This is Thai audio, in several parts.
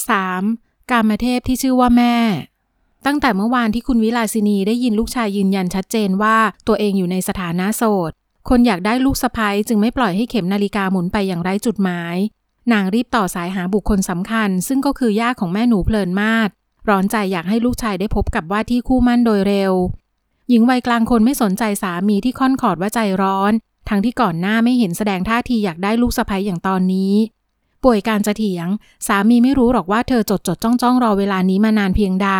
3. การมาเทพที่ชื่อว่าแม่ ตั้งแต่เมื่อวานที่คุณวิลาสินีได้ยินลูกชายยืนยันชัดเจนว่าตัวเองอยู่ในสถานะโสด คนอยากได้ลูกสะพ้ยจึงไม่ปล่อยให้เข็มนาฬิกาหมุนไปอย่างไร้จุดหมาย นางรีบต่อสายหาบุคคลสำคัญ ซึ่งก็คือย่าของแม่หนูเพลินมาศร้อนใจอยากให้ลูกชายได้พบกับว่าที่คู่มั่นโดยเร็ว หญิงวัยกลางคนไม่สนใจสามีที่ค่อนขอดว่าใจร้อน ทั้งที่ก่อนหน้าไม่เห็นแสดงท่าทีอยากได้ลูกสะใภ้อย่างตอนนี้ ป่วยการจะเถียง สามีไม่รู้หรอกว่าเธอจดจดจ้องจ้องรอเวลานี้มานานเพียงใด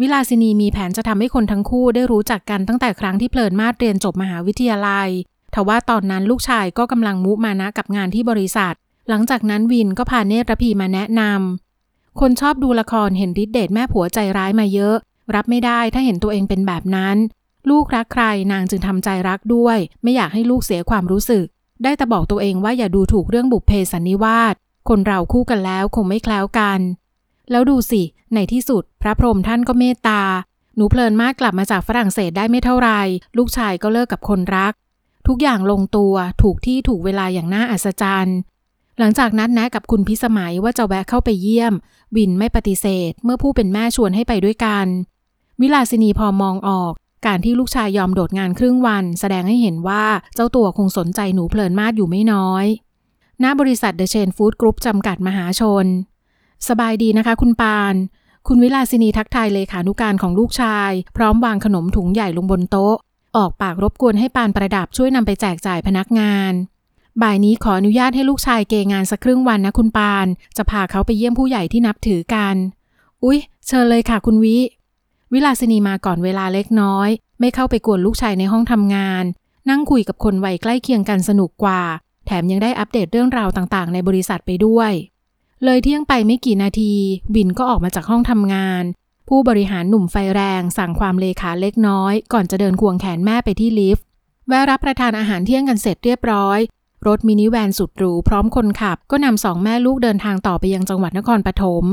วิลาสินีมีแผนจะทำให้คนทั้งคู่ได้รู้จักกันตั้งแต่ครั้งที่เพลินมาเรียนจบมหาวิทยาลัยทว่าตอนนั้นลูกชายก็กำลังมุมานะกับงานที่บริษัท หลังจากนั้นวินก็พาเนตรพีมาแนะนำคนชอบดูละครเห็นฤทธิเดชแม่ผัวใจร้ายมาเยอะ รับไม่ได้ถ้าเห็นตัวเองเป็นแบบนั้น ลูกรักใครนางจึงทำใจรักด้วย ไม่อยากให้ลูกเสียความรู้สึก ได้แต่บอกตัวเองว่าอย่าดูถูกเรื่องบุพเพสันนิวาสคนเราคู่กันแล้วคงไม่แคล้วกัน แล้วดูสิ ในที่สุดพระพรหมท่านก็เมตตา หนูเพลินมากกลับมาจากฝรั่งเศสได้ไม่เท่าไร ลูกชายก็เลิกกับคนรัก ทุกอย่างลงตัวถูกที่ถูกเวลาอย่างน่าอัศจรรย์หลังจากนัดแนะกับคุณพิสมัยว่าจะแวะเข้าไปเยี่ยม วินไม่ปฏิเสธ เมื่อผู้เป็นแม่ชวนให้ไปด้วยกัน วิลาสินีพอมองออก การที่ลูกชายยอมโดดงานครึ่งวัน แสดงให้เห็นว่าเจ้าตัวคงสนใจหนูเพลินมากอยู่ไม่น้อย หน้าบริษัทเดอะเชนฟู้ดกรุ๊ปจำกัดมหาชน สบายดีนะคะคุณปาน คุณวิลาสินีทักทายเลขานุการของลูกชาย พร้อมวางขนมถุงใหญ่ลงบนโต๊ะ ออกปากรบกวนให้ปานประดับช่วยนำไปแจกจ่ายพนักงานบ่ายนี้ขออนุญาตให้ลูกชายเกงานสักครึ่งวันนะคุณปาน จะพาเขาไปเยี่ยมผู้ใหญ่ที่นับถือกัน อุ๊ย เชิญเลยค่ะคุณวิ วิลาสินีมาก่อนเวลาเล็กน้อย ไม่เข้าไปกวนลูกชายในห้องทำงาน นั่งคุยกับคนวัยใกล้เคียงกันสนุกกว่า แถมยังได้อัปเดตเรื่องราวต่างๆ ในบริษัทไปด้วย เลยเที่ยงไปไม่กี่นาทีบินก็ออกมาจากห้องทำงาน ผู้บริหารหนุ่มไฟแรง สั่งความเลขาเล็กน้อย ก่อนจะเดินควงแขนแม่ไปที่ลิฟต์แวะรับประทานอาหารเที่ยงกันเสร็จเรียบร้อยรถมินิแวนสุดหรูพร้อมคนขับ ก็นำสองแม่ลูกเดินทางต่อไปยังจังหวัดนครปฐม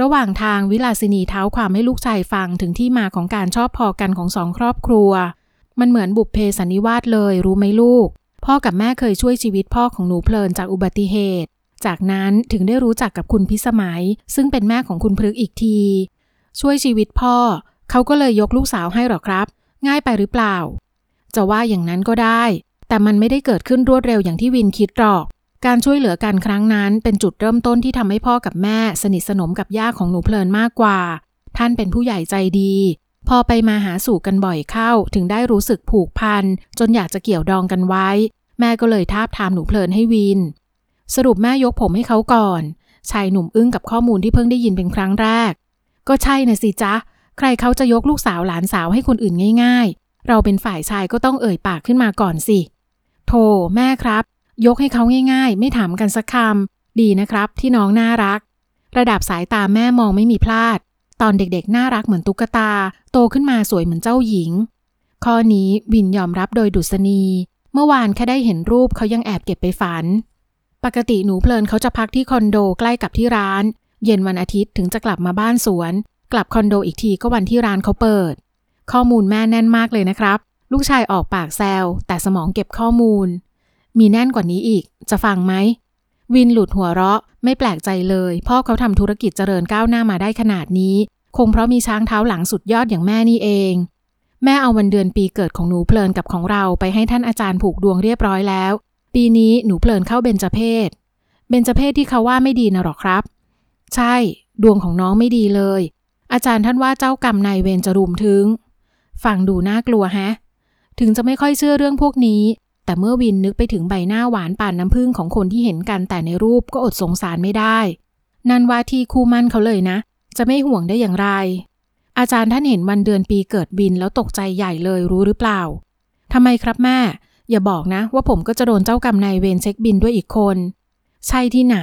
ระหว่างทางวิลาสินีเท้าความให้ลูกชายฟังถึงที่มาของการชอบพอกันของสองครอบครัว มันเหมือนบุพเพสันนิวาสเลยรู้ไหมลูก พ่อกับแม่เคยช่วยชีวิตพ่อของหนูเพลินจากอุบัติเหตุ จากนั้นถึงได้รู้จักกับคุณพิสมัย ซึ่งเป็นแม่ของคุณพฤกอีกที ช่วยชีวิตพ่อ เขาก็เลยยกลูกสาวให้หรอครับ ง่ายไปหรือเปล่า จะว่าอย่างนั้นก็ได้ แต่มันไม่ได้เกิดขึ้นรวดเร็วอย่างที่วินคิดหรอก การช่วยเหลือกันครั้งนั้นเป็นจุดเริ่มต้นที่ทำให้พ่อกับแม่ สนิทสนมกับย่าของหนูเพลินมากกว่า ท่านเป็นผู้ใหญ่ใจดี พอไปมาหาสู่กันบ่อยเข้า ถึงได้รู้สึกผูกพัน จนอยากจะเกี่ยวดองกันไว้ แม่ก็เลยทาบทามหนูเพลินให้วิน สรุปแม่ยกผมให้เขาก่อน ชายหนุ่มอึ้งกับข้อมูลที่เพิ่งได้ยินเป็นครั้งแรก ก็ใช่นะสิจ๊ะ ใครเขาจะยกลูกสาวหลานสาวให้คนอื่นง่าย ๆ เราเป็นฝ่ายชายก็ต้องเอ่ยปากขึ้นมาก่อนสิโธ่แม่ครับ ยกให้เขาง่าย ๆ ไม่ถามกันสักคำดีนะครับ ที่น้องน่ารัก ระดับสายตาแม่มองไม่มีพลาด ตอนเด็กๆ น่ารักเหมือนตุ๊กตา โตขึ้นมาสวยเหมือนเจ้าหญิง ข้อนี้วินยอมรับโดยดุษณี เมื่อวานแค่ได้เห็นรูปเขายังแอบเก็บไปฝัน ปกติหนูเพลินเขาจะพักที่คอนโดใกล้กับที่ร้าน เย็นวันอาทิตย์ถึงจะกลับมาบ้านสวน กลับคอนโดอีกทีก็วันที่ร้านเขาเปิด ข้อมูลแม่แน่นมากเลยนะครับ ลูกชายออกปากแซวแต่สมองเก็บข้อมูล มีแน่นกว่านี้อีก จะฟังไหม วินหลุดหัวเราะ ไม่แปลกใจเลย พ่อเขาทำธุรกิจเจริญก้าวหน้ามาได้ขนาดนี้ คงเพราะมีช้างเท้าหลังสุดยอดอย่างแม่นี่เอง แม่เอาวันเดือนปีเกิดของหนูเพลินกับของเราไปให้ท่านอาจารย์ผูกดวงเรียบร้อยแล้ว ปีนี้หนูเพลินเข้าเบญจเพศ เบญจเพศที่เขาว่าไม่ดีนะหรอครับ ใช่ ดวงของน้องไม่ดีเลย อาจารย์ท่านว่าเจ้ากรรมนายเวรจะรุมถึง ฟังดูน่ากลัวฮะ ถึงจะไม่ค่อยเชื่อเรื่องพวกนี้ แต่เมื่อวินนึกไปถึงใบหน้าหวานป่านน้ำผึ้งของคนที่เห็นกันแต่ในรูปก็อดสงสารไม่ได้ นั่นว่าที่คู่มั่นเขาเลยนะ จะไม่ห่วงได้อย่างไร อาจารย์ท่านเห็นวันเดือนปีเกิดบินแล้วตกใจใหญ่เลยรู้หรือเปล่าทำไมครับแม่ อย่าบอกนะ ว่าผมก็จะโดนเจ้ากรรมนายเวรเช็คบินด้วยอีกคน ใช่ที่ไหน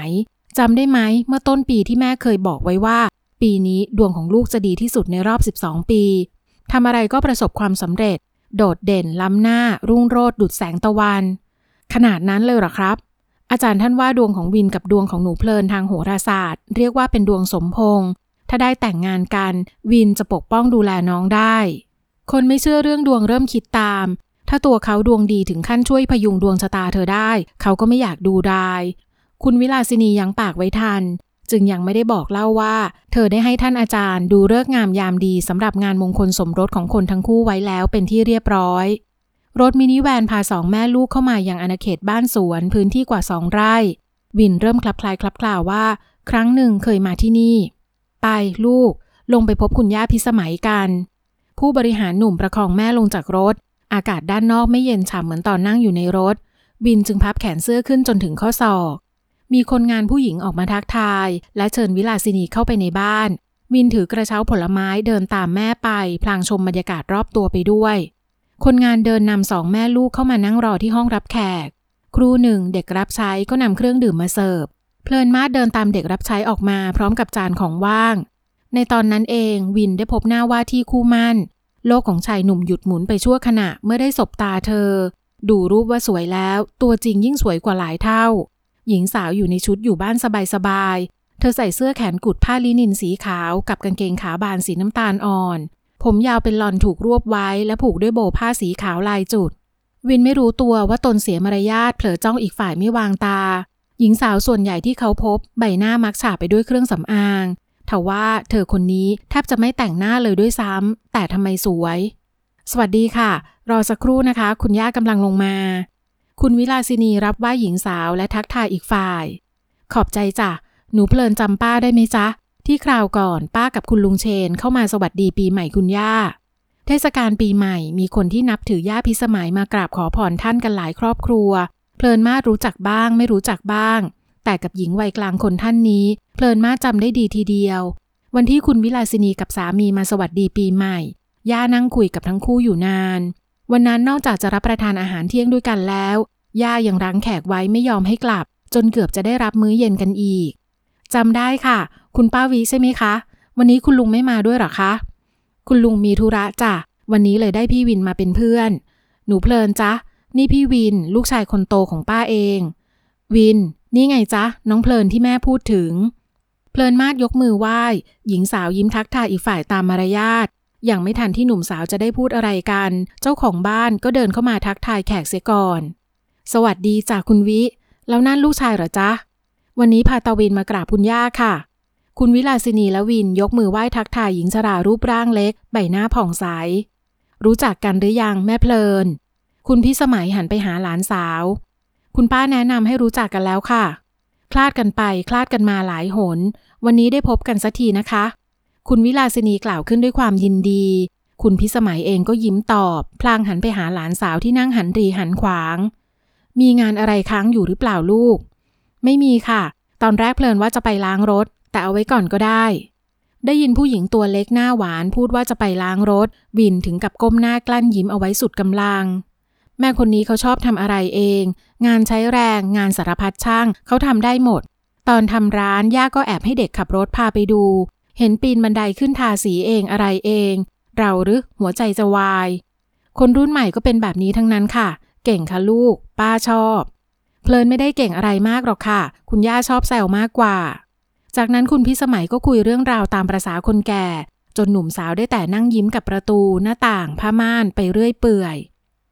จำได้ไหมเมื่อต้นปีที่แม่เคยบอกไว้ว่า ปีนี้ดวงของลูกจะดีที่สุดในรอบ 12 ปีทำอะไรก็ประสบความสำเร็จ โดดเด่นล้ำหน้า รุ่งโรจน์ดุดแสงตะวัน ขนาดนั้นเลยหรอครับ อาจารย์ท่านว่าดวงของวินกับดวงของหนูเพลินทางโหราศาสตร์ เรียกว่าเป็นดวงสมพงษ์ถ้าได้แต่งงานกัน วินจะปกป้องดูแลน้องได้ คนไม่เชื่อเรื่องดวงเริ่มคิดตาม ถ้าตัวเขาดวงดีถึงขั้นช่วยพยุงดวงชะตาเธอได้ เขาก็ไม่อยากดูได้คุณวิลาสินียังปากไว้ทัน จึงยังไม่ได้บอกเล่าว่า เธอได้ให้ท่านอาจารย์ดูเลิกงามยามดีสำหรับงานมงคลสมรสของคนทั้งคู่ไว้แล้วเป็นที่เรียบร้อยรถมินิแวนพาสองแม่ลูกเข้ามายังอาณาเขตบ้านสวนพื้นที่กว่าสองไร่ วินเริ่มคลับคลายคลับคลาวว่า ครั้งหนึ่งเคยมาที่นี่ ไปลูก ลงไปพบคุณย่าพิสมัยกัน ผู้บริหารหนุ่มประคองแม่ลงจากรถ อากาศด้านนอกไม่เย็นฉ่ำเหมือนตอนนั่งอยู่ในรถ วินจึงพับแขนเสื้อขึ้นจนถึงข้อศอก มีคนงานผู้หญิงออกมาทักทาย และเชิญวิลาสินีเข้าไปในบ้าน วินถือกระเช้าผลไม้เดินตามแม่ไป พลางชมบรรยากาศรอบตัวไปด้วย คนงานเดินนำสองแม่ลูกเข้ามานั่งรอที่ห้องรับแขก ครูหนึ่งเด็กรับใช้ก็นำเครื่องดื่มมาเสิร์ฟ เพลินมาเดินตามเด็กรับใช้ออกมาพร้อมกับจานของว่าง ในตอนนั้นเองวินได้พบหน้าว่าที่คู่มั่น โลกของชายหนุ่มหยุดหมุนไปชั่วขณะเมื่อได้สบตาเธอ ดูรูปว่าสวยแล้ว ตัวจริงยิ่งสวยกว่าหลายเท่า หญิงสาวอยู่ในชุดอยู่บ้านสบายๆ เธอใส่เสื้อแขนกุดผ้าลินินสีขาวกับกางเกงขาบานสีน้ำตาลอ่อน ผมยาวเป็นหลอนถูกรวบไว้และผูกด้วยโบผ้าสีขาวลายจุด วินไม่รู้ตัวว่าตนเสียมารยาทเผลอจ้องอีกฝ่ายไม่วางตา หญิงสาวส่วนใหญ่ที่เขาพบ ใบหน้ามักฉาบไปด้วยเครื่องสำอางทว่าเธอคนนี้แทบจะไม่แต่งหน้าเลยด้วยซ้ำแต่ทำไมสวย สวัสดีค่ะ รอสักครู่นะคะ คุณย่ากำลังลงมา คุณวิลาสินีรับว่าหญิงสาวและทักทายอีกฝ่าย ขอบใจจ้ะ หนูเพลินจำป้าได้ไหมจ๊ะ ที่คราวก่อนป้ากับคุณลุงเชนเข้ามาสวัสดีปีใหม่คุณย่า เทศกาลปีใหม่มีคนที่นับถือย่าพิสมัยมากราบขอพรท่านกันหลายครอบครัว เพลินมากรู้จักบ้าง ไม่รู้จักบ้าง แต่กับหญิงวัยกลางคนท่านนี้ เพลินมากจำได้ดีทีเดียว วันที่คุณวิลาสินีกับสามีมาสวัสดีปีใหม่ ย่านั่งคุยกับทั้งคู่อยู่นานวันนั้นนอกจากจะรับประทานอาหารเที่ยงด้วยกันแล้ว ย่ายังรั้งแขกไว้ไม่ยอมให้กลับ จนเกือบจะได้รับมื้อเย็นกันอีกจำได้ค่ะ คุณป้าวีใช่ไหมคะ วันนี้คุณลุงไม่มาด้วยหรอคะ คุณลุงมีธุระจ้ะ วันนี้เลยได้พี่วินมาเป็นเพื่อน หนูเพลินจ๊ะนี่พี่วิน ลูกชายคนโตของป้าเอง วิน นี่ไงจ๊ะ น้องเพลินที่แม่พูดถึง เพลินมากยกมือไหว้ หญิงสาวยิ้มทักทายอีกฝ่ายตามมารยาท อย่างไม่ทันที่หนุ่มสาวจะได้พูดอะไรกัน เจ้าของบ้านก็เดินเข้ามาทักทายแขกเสียก่อน สวัสดีจ้ะคุณวิ แล้วนั่นลูกชายเหรอจ๊ะ วันนี้พาตาวินมากราบคุณย่าค่ะ คุณวิลาสินีและวินยกมือไหว้ทักทายหญิงชรารูปร่างเล็ก ใบหน้าผ่องใส รู้จักกันหรือยังแม่เพลิน คุณพี่สมัยหันไปหาหลานสาว คุณป้าแนะนำให้รู้จักกันแล้วค่ะ คลาดกันไปคลาดกันมาหลายหน วันนี้ได้พบกันสักทีนะคะ คุณวิลาสินีกล่าวขึ้นด้วยความยินดีคุณพิสมัยเองก็ยิ้มตอบ พลางหันไปหาหลานสาวที่นั่งหันรีหันขวาง มีงานอะไรค้างอยู่หรือเปล่าลูก ไม่มีค่ะ ตอนแรกเพลินว่าจะไปล้างรถ แต่เอาไว้ก่อนก็ได้ ได้ยินผู้หญิงตัวเล็กหน้าหวานพูดว่าจะไปล้างรถ วินถึงกับก้มหน้ากลั้นยิ้มเอาไว้สุดกำลัง แม่คนนี้เขาชอบทำอะไรเอง งานใช้แรง งานสารพัดช่างเขาทำได้หมด ตอนทำร้านย่าก็แอบให้เด็กขับรถพาไปดู เห็นปีนบันไดขึ้นทาสีเองอะไรเอง เราหรือหัวใจจะวาย คนรุ่นใหม่ก็เป็นแบบนี้ทั้งนั้นค่ะ เก่งค่ะลูก ป้าชอบ เพลินไม่ได้เก่งอะไรมากหรอกค่ะ คุณย่าชอบแซวมากกว่า จากนั้นคุณพิสมัยก็คุยเรื่องราวตามประษาคนแก่ จนหนุ่มสาวได้แต่นั่งยิ้มกับประตู หน้าต่าง ผ้าม่านไปเรื่อยเปื่อย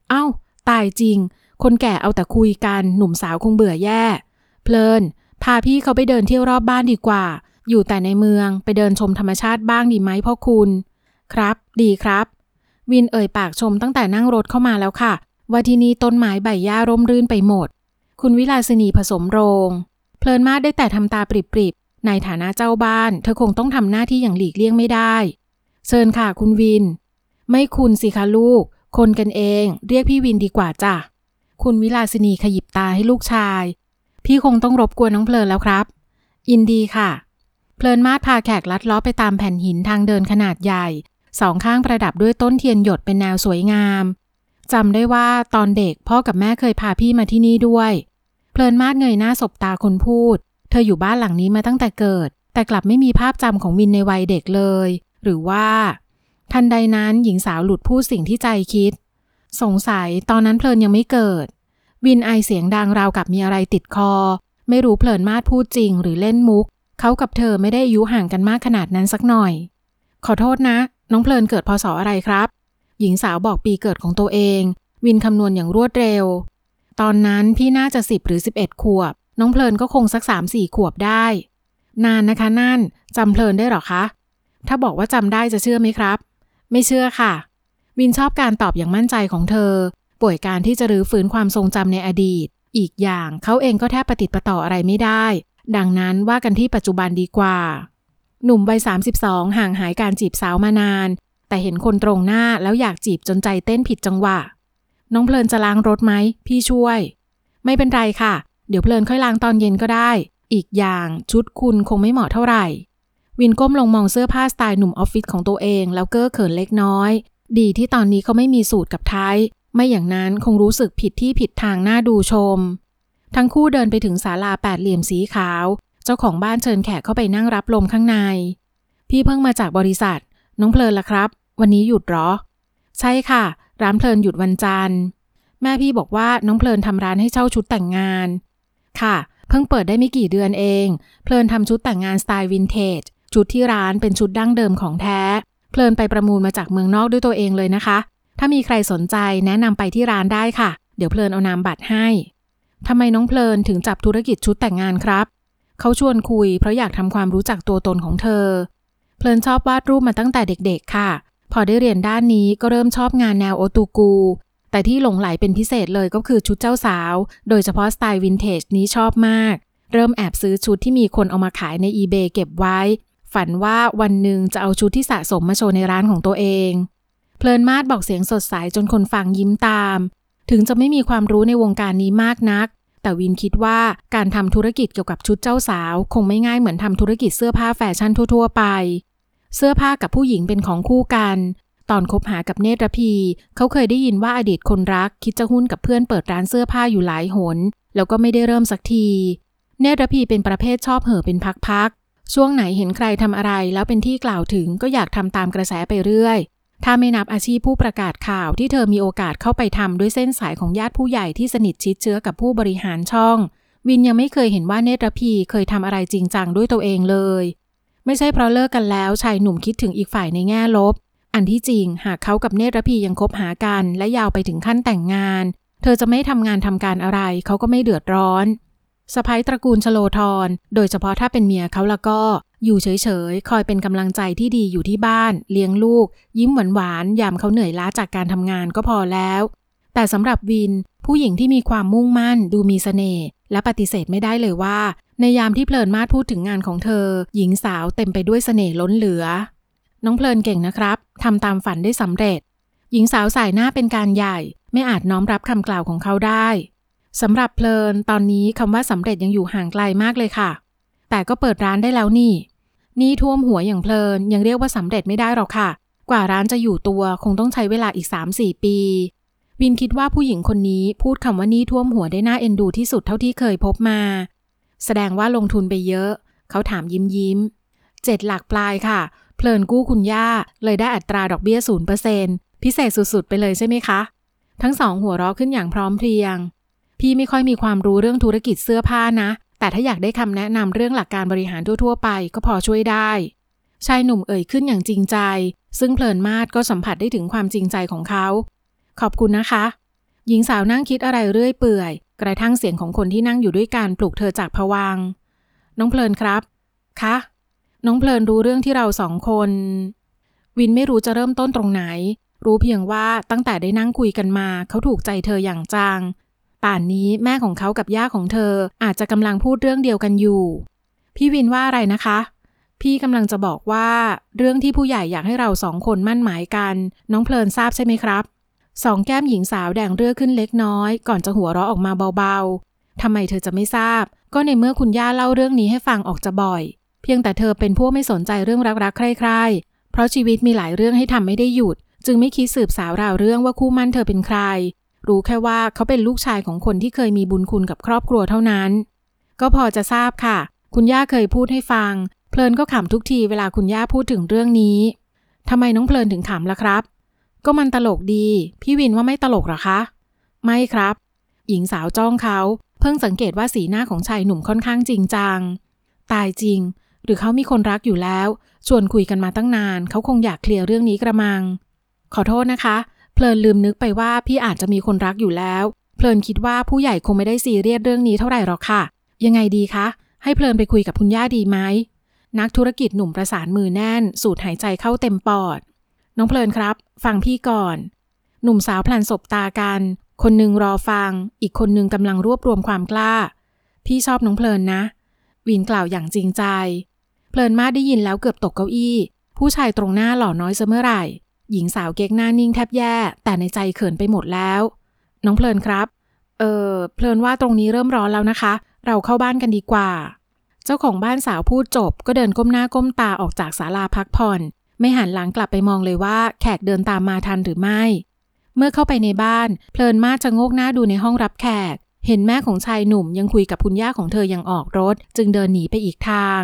เอ้า ตายจริง คนแก่เอาแต่คุยกัน หนุ่มสาวคงเบื่อแย่ เพลิน พาพี่เขาไปเดินเที่ยวรอบบ้านดีกว่า อยู่แต่ในเมืองไปเดินชมธรรมชาติบ้างดีไหมพ่อคุณ ครับ ดีครับวินเอ่ยปากชมตั้งแต่นั่งรถเข้ามาแล้วค่ะ ว่าที่นี่ต้นไม้ใบหญ้าร่มรื่นไปหมด คุณวิลาสินีผสมโรง เพลินมากได้แต่ทำตาปริบๆ ในฐานะเจ้าบ้าน เธอคงต้องทำหน้าที่อย่างหลีกเลี่ยงไม่ได้ เชิญค่ะคุณวิน ไม่คุณสิคะลูก คนกันเอง เรียกพี่วินดีกว่าจ้ะ คุณวิลาสินีขยิบตาให้ลูกชาย พี่คงต้องรบกวนน้องเพลินแล้วครับ ยินดีค่ะ เพลินมาดพาแขกลัดล้อไปตามแผ่นหินทางเดินขนาดใหญ่ สองข้างประดับด้วยต้นเทียนหยดเป็นแนวสวยงาม จำได้ว่าตอนเด็กพ่อกับแม่เคยพาพี่มาที่นี่ด้วย เพลินมาดเงยหน้าสบตาคนพูด เธออยู่บ้านหลังนี้มาตั้งแต่เกิด แต่กลับไม่มีภาพจำของวินในวัยเด็กเลย หรือว่า ทันใดนั้นหญิงสาวหลุดพูดสิ่งที่ใจคิด สงสัยตอนนั้นเพลินยังไม่เกิด วินไอเสียงดังราวกับมีอะไรติดคอ ไม่รู้เพลินมาดพูดจริง หรือเล่นมุก เขากับเธอไม่ได้อายุห่างกันมากขนาดนั้นสักหน่อย ขอโทษนะ น้องเพลินเกิดพศออะไรครับ หญิงสาวบอกปีเกิดของตัวเอง วินคำนวณอย่างรวดเร็ว ตอนนั้นพี่น่าจะสิบหรือสิบเอ็ดขวบ น้องเพลินก็คงสักสามสี่ขวบได้ นานนะคะนั่นจำเพลินได้หรอคะ ถ้าบอกว่าจำได้จะเชื่อไหมครับ ไม่เชื่อค่ะ วินชอบการตอบอย่างมั่นใจของเธอ ป่วยการที่จะรื้อฟื้นความทรงจำในอดีต อีกอย่างเขาเองก็แทบปฏิติประต่ออะไรไม่ได้ ดังนั้นว่ากันที่ปัจจุบันดีกว่าหนุ่มวัย 32 ห่างหายการจีบสาวมานาน แต่เห็นคนตรงหน้าแล้วอยากจีบจนใจเต้นผิดจังหวะ น้องเพลินจะล้างรถไหม พี่ช่วย ไม่เป็นไรค่ะ เดี๋ยวเพลินค่อยล้างตอนเย็นก็ได้ อีกอย่างชุดคุณคงไม่เหมาะเท่าไหร่ วินก้มลงมองเสื้อผ้าสไตล์หนุ่มออฟฟิศของตัวเองแล้วเก้อเขินเล็กน้อย ดีที่ตอนนี้เขาไม่มีสูตรกับไทยไม่อย่างนั้นคงรู้สึกผิดที่ผิดทางหน้าดูชม ทั้งคู่เดินไปถึงศาลาแปดเหลี่ยมสีขาว เจ้าของบ้านเชิญแขกเข้าไปนั่งรับลมข้างใน พี่เพิ่งมาจากบริษัท น้องเพลินละครับ วันนี้หยุดหรอ ใช่ค่ะ ร้านเพลินหยุดวันจันทร์ แม่พี่บอกว่าน้องเพลินทำร้านให้เช่าชุดแต่งงาน ค่ะ เพิ่งเปิดได้ไม่กี่เดือนเอง เพลินทำชุดแต่งงานสไตล์วินเทจ ชุดที่ร้านเป็นชุดดั้งเดิมของแท้ เพลินไปประมูลมาจากเมืองนอกด้วยตัวเองเลยนะคะ ถ้ามีใครสนใจแนะนำไปที่ร้านได้ค่ะ เดี๋ยวเพลินเอานามบัตรให้ทำไมน้องเพลินถึงจับธุรกิจชุดแต่งงานครับ เขาชวนคุยเพราะอยากทำความรู้จักตัวตนของเธอ เพลินชอบวาดรูปมาตั้งแต่เด็กๆ ค่ะ พอได้เรียนด้านนี้ก็เริ่มชอบงานแนวโอตูกู แต่ที่หลงไหลเป็นพิเศษเลยก็คือชุดเจ้าสาว โดยเฉพาะสไตล์วินเทจนี้ชอบมาก เริ่มแอบซื้อชุดที่มีคนเอามาขายใน eBay เก็บไว้ ฝันว่าวันหนึ่งจะเอาชุดที่สะสมมาโชว์ในร้านของตัวเอง เพลินมาดบอกเสียงสดใสจนคนฟังยิ้มตาม ถึงจะไม่มีความรู้ในวงการนี้มากนัก แต่วินคิดว่าการทำธุรกิจเกี่ยวกับชุดเจ้าสาว คงไม่ง่ายเหมือนทำธุรกิจเสื้อผ้าแฟชั่นทั่ว ๆ ไป เสื้อผ้ากับผู้หญิงเป็นของคู่กัน ตอนคบหากับเนตรพี เขาเคยได้ยินว่าอดีตคนรัก คิดจะหุ้นกับเพื่อนเปิดร้านเสื้อผ้าอยู่หลายหน แล้วก็ไม่ได้เริ่มสักที เนตรพีเป็นประเภทชอบเห่อเป็นพักๆ ช่วงไหนเห็นใครทำอะไร แล้วเป็นที่กล่าวถึงก็อยากทำตามกระแสไปเรื่อย ถ้าไม่นับอาชีพผู้ประกาศข่าวที่เธอมีโอกาสเข้าไปทำด้วยเส้นสายของญาติผู้ใหญ่ที่สนิทชิดเชื้อกับผู้บริหารช่อง วินยังไม่เคยเห็นว่าเนตรพีเคยทำอะไรจริงจังด้วยตัวเองเลย ไม่ใช่เพราะเลิกกันแล้วชายหนุ่มคิดถึงอีกฝ่ายในแง่ลบ อันที่จริงหากเขากับเนตรพียังคบหากัน และยาวไปถึงขั้นแต่งงาน เธอจะไม่ทำงานทำการอะไร เขาก็ไม่เดือดร้อนสะพ้ยตระกูลชโลทรโดยเฉพาะถ้าเป็นเมียเขาแล้วก็อยู่เฉยๆ คอยเป็นกำลังใจที่ดีอยู่ที่บ้าน เลี้ยงลูก ยิ้มหวานๆ ยามเขาเหนื่อยล้าจากการทำงานก็พอแล้ว แต่สำหรับวิน ผู้หญิงที่มีความมุ่งมั่น ดูมีสเสน่ห์และปฏิเสธไม่ได้เลยว่า ในยามที่เพลินมาดพูดถึงงานของเธอ หญิงสาวเต็มไปด้วยเสน่ห์ล้นเหลือ น้องเพลินเก่งนะครับทำตามฝันได้สำเร็จ หญิงสาวสายหน้าเป็นการใหญ่ ไม่อาจน้อมรับคำกล่าวของเขาได้สำหรับเพลินตอนนี้คำว่าสำเร็จยังอยู่ห่างไกลมากเลยค่ะ แต่ก็เปิดร้านได้แล้วนี่ นี่ท่วมหัวอย่างเพลินยังเรียกว่าสำเร็จไม่ได้หรอกค่ะ กว่าร้านจะอยู่ตัวคงต้องใช้เวลาอีก 3-4 ปี วินคิดว่าผู้หญิงคนนี้พูดคำว่านี่ท่วมหัวได้น่าเอ็นดูที่สุดเท่าที่เคยพบมา แสดงว่าลงทุนไปเยอะ เขาถามยิ้มยิ้มเจ็ดหลักปลายค่ะ เพลินกู้คุณย่า เลยได้อัตราดอกเบี้ยศูนย์เปอร์เซ็นพิเศษสุดๆ ไปเลยใช่ไหมคะ ทั้งสองหัวเราะขึ้นอย่างพร้อมเพรียง พี่ไม่ค่อยมีความรู้เรื่องธุรกิจเสื้อผ้านะ แต่ถ้าอยากได้คำแนะนำเรื่องหลักการบริหารทั่วๆ ไปก็พอช่วยได้ ชายหนุ่มเอ่ยขึ้นอย่างจริงใจ ซึ่งเพลินมาดก็สัมผัสได้ถึงความจริงใจของเขา ขอบคุณนะคะ หญิงสาวนั่งคิดอะไรเรื่อยเปื่อย กระทั่งเสียงของคนที่นั่งอยู่ด้วยการปลุกเธอจากผวังน้องเพลินครับ คะ น้องเพลินรู้เรื่องที่เราสองคน วินไม่รู้จะเริ่มต้นตรงไหน รู้เพียงว่าตั้งแต่ได้นั่งคุยกันมา เขาถูกใจเธออย่างจัง ป่านนี้แม่ของเขากับย่าของเธออาจจะกำลังพูดเรื่องเดียวกันอยู่ พี่วินว่าอะไรนะคะ พี่กำลังจะบอกว่า เรื่องที่ผู้ใหญ่อยากให้เราสองคนมั่นหมายกัน น้องเพลินทราบใช่ไหมครับ สองแก้มหญิงสาวแดงเรือขึ้นเล็กน้อย ก่อนจะหัวเราะออกมาเบาๆทำไมเธอจะไม่ทราบ ก็ในเมื่อคุณย่าเล่าเรื่องนี้ให้ฟังออกจะบ่อย เพียงแต่เธอเป็นพวกไม่สนใจเรื่องรักๆใคร่ๆเพราะชีวิตมีหลายเรื่องให้ทำไม่ได้หยุด จึงไม่คิดสืบสาวราวเรื่องว่าคู่มั่นเธอเป็นใคร รู้แค่ว่าเขาเป็นลูกชายของคนที่เคยมีบุญคุณกับครอบครัวเท่านั้น ก็พอจะทราบค่ะ คุณย่าเคยพูดให้ฟัง เพลินก็ขำทุกทีเวลาคุณย่าพูดถึงเรื่องนี้ทำไมน้องเพลินถึงขำล่ะครับ ก็มันตลกดี พี่วินว่าไม่ตลกหรอคะ ไม่ครับ หญิงสาวจ้องเขา เพิ่งสังเกตว่าสีหน้าของชายหนุ่มค่อนข้างจริงจัง ตายจริง หรือเขามีคนรักอยู่แล้ว ชวนคุยกันมาตั้งนาน เขาคงอยากเคลียร์เรื่องนี้กระมัง ขอโทษนะคะ เพลินลืมนึกไปว่าพี่อาจจะมีคนรักอยู่แล้ว เพลินคิดว่าผู้ใหญ่คงไม่ได้ซีเรียสเรื่องนี้เท่าไหร่หรอกค่ะ ยังไงดีคะ ให้เพลินไปคุยกับคุณย่าดีไหมนักธุรกิจหนุ่มประสานมือแน่น สูดหายใจเข้าเต็มปอด น้องเพลินครับ ฟังพี่ก่อน หนุ่มสาวพลันสบตากัน คนหนึ่งรอฟัง อีกคนหนึ่งกำลังรวบรวมความกล้า พี่ชอบน้องเพลินนะ วินกล่าวอย่างจริงใจ เพลินมากได้ยินแล้วเกือบตกเก้าอี้ ผู้ชายตรงหน้าหล่อน้อยเสเมื่อไหร่ หญิงสาวเก๊กหน้านิ่งแทบแย่ แต่ในใจเขินไปหมดแล้ว น้องเพลินครับ เออเพลินว่าตรงนี้เริ่มร้อนแล้วนะคะ เราเข้าบ้านกันดีกว่า เจ้าของบ้านสาวพูดจบ ก็เดินก้มหน้าก้มตาออกจากศาลาพักผ่อน ไม่หันหลังกลับไปมองเลยว่าแขกเดินตามมาทันหรือไม่ เมื่อเข้าไปในบ้าน เพลินมากจะงกหน้าดูในห้องรับแขก เห็นแม่ของชายหนุ่มยังคุยกับคุณย่าของเธอยังออกรถ จึงเดินหนีไปอีกทาง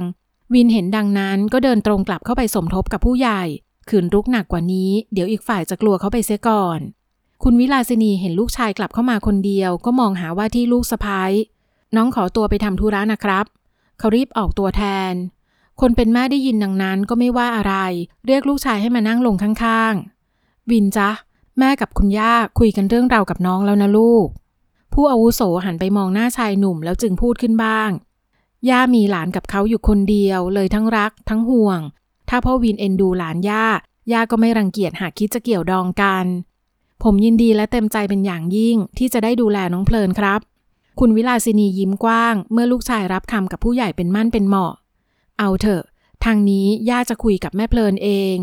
วินเห็นดังนั้นก็เดินตรงกลับเข้าไปสมทบกับผู้ใหญ่ขืนรุกหนักกว่านี้ เดี๋ยวอีกฝ่ายจะกลัวเขาไปเสียก่อน คุณวิลาสินีเห็นลูกชายกลับเข้ามาคนเดียว ก็มองหาว่าที่ลูกสะพ้ายน้องขอตัวไปทำธุระนะครับ เขารีบออกตัวแทน คนเป็นแม่ได้ยินดังนั้นก็ไม่ว่าอะไร เรียกลูกชายให้มานั่งลงข้างๆ วินจ๊ะ แม่กับคุณย่าคุยกันเรื่องราวกับน้องแล้วนะลูก ผู้อาวุโสหันไปมองหน้าชายหนุ่มแล้วจึงพูดขึ้นบ้าง ย่ามีหลานกับเขาอยู่คนเดียว เลยทั้งรัก ทั้งห่วง ถ้าพ่อวินเอ็นดูหลานย่า ย่าก็ไม่รังเกียจหากคิดจะเกี่ยวดองกัน ผมยินดีและเต็มใจเป็นอย่างยิ่งที่จะได้ดูแลน้องเพลินครับ คุณวิลาสินียิ้มกว้าง เมื่อลูกชายรับคำกับผู้ใหญ่เป็นมั่นเป็นเหมาะ เอาเถอะ ทางนี้ย่าจะคุยกับแม่เพลินเอง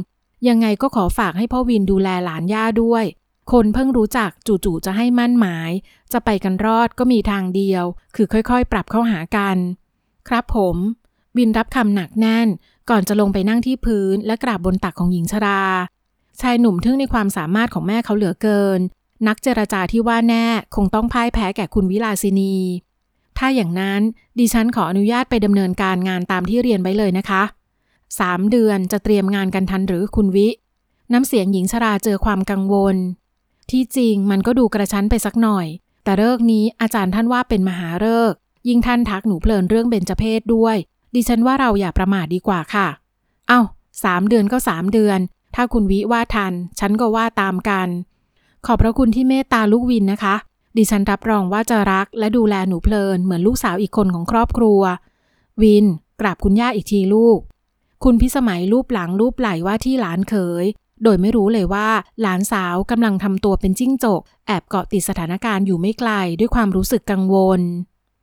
ยังไงก็ขอฝากให้พ่อวินดูแลหลานย่าด้วย คนเพิ่งรู้จักจู่ๆจะให้มั่นหมาย จะไปกันรอดก็มีทางเดียว คือค่อยๆ ปรับเข้าหากัน ครับผม วินรับคำหนักแน่น ก่อนจะลงไปนั่งที่พื้นและกราบบนตักของหญิงชรา ชายหนุ่มทึ่งในความสามารถของแม่เขาเหลือเกิน นักเจรจาที่ว่าแน่คงต้องพ่ายแพ้แก่คุณวิลาสินี ถ้าอย่างนั้นดิฉันขออนุญาตไปดำเนินการงานตามที่เรียนไว้เลยนะคะสามเดือนจะเตรียมงานกันทันหรือคุณวิ น้ำเสียงหญิงชราเจอความกังวล ที่จริงมันก็ดูกระชั้นไปสักหน่อย แต่เลิกนี้อาจารย์ท่านว่าเป็นมหาเลิกยิ่งท่านทักหนูเพลินเรื่องเบญจเพศด้วย ดิฉันว่าเราอย่าประมาทดีกว่าค่ะ เอา้าสามเดือนก็สามเดือน ถ้าคุณวิว่าทัน ฉันก็ว่าตามกัน ขอบพระคุณที่เมตตาลูกวินนะคะ ดิฉันรับรองว่าจะรักและดูแลหนูเพลินเหมือนลูกสาวอีกคนของครอบครัว วิน กราบคุณย่าอีกทีลูก คุณพิสมัยรูปหลังรูปไหลว่าที่หลานเขย โดยไม่รู้เลยว่า หลานสาวกำลังทำตัวเป็นจิ้งจก แอบเกาะติดสถานการณ์อยู่ไม่ไกลด้วยความรู้สึกกังวล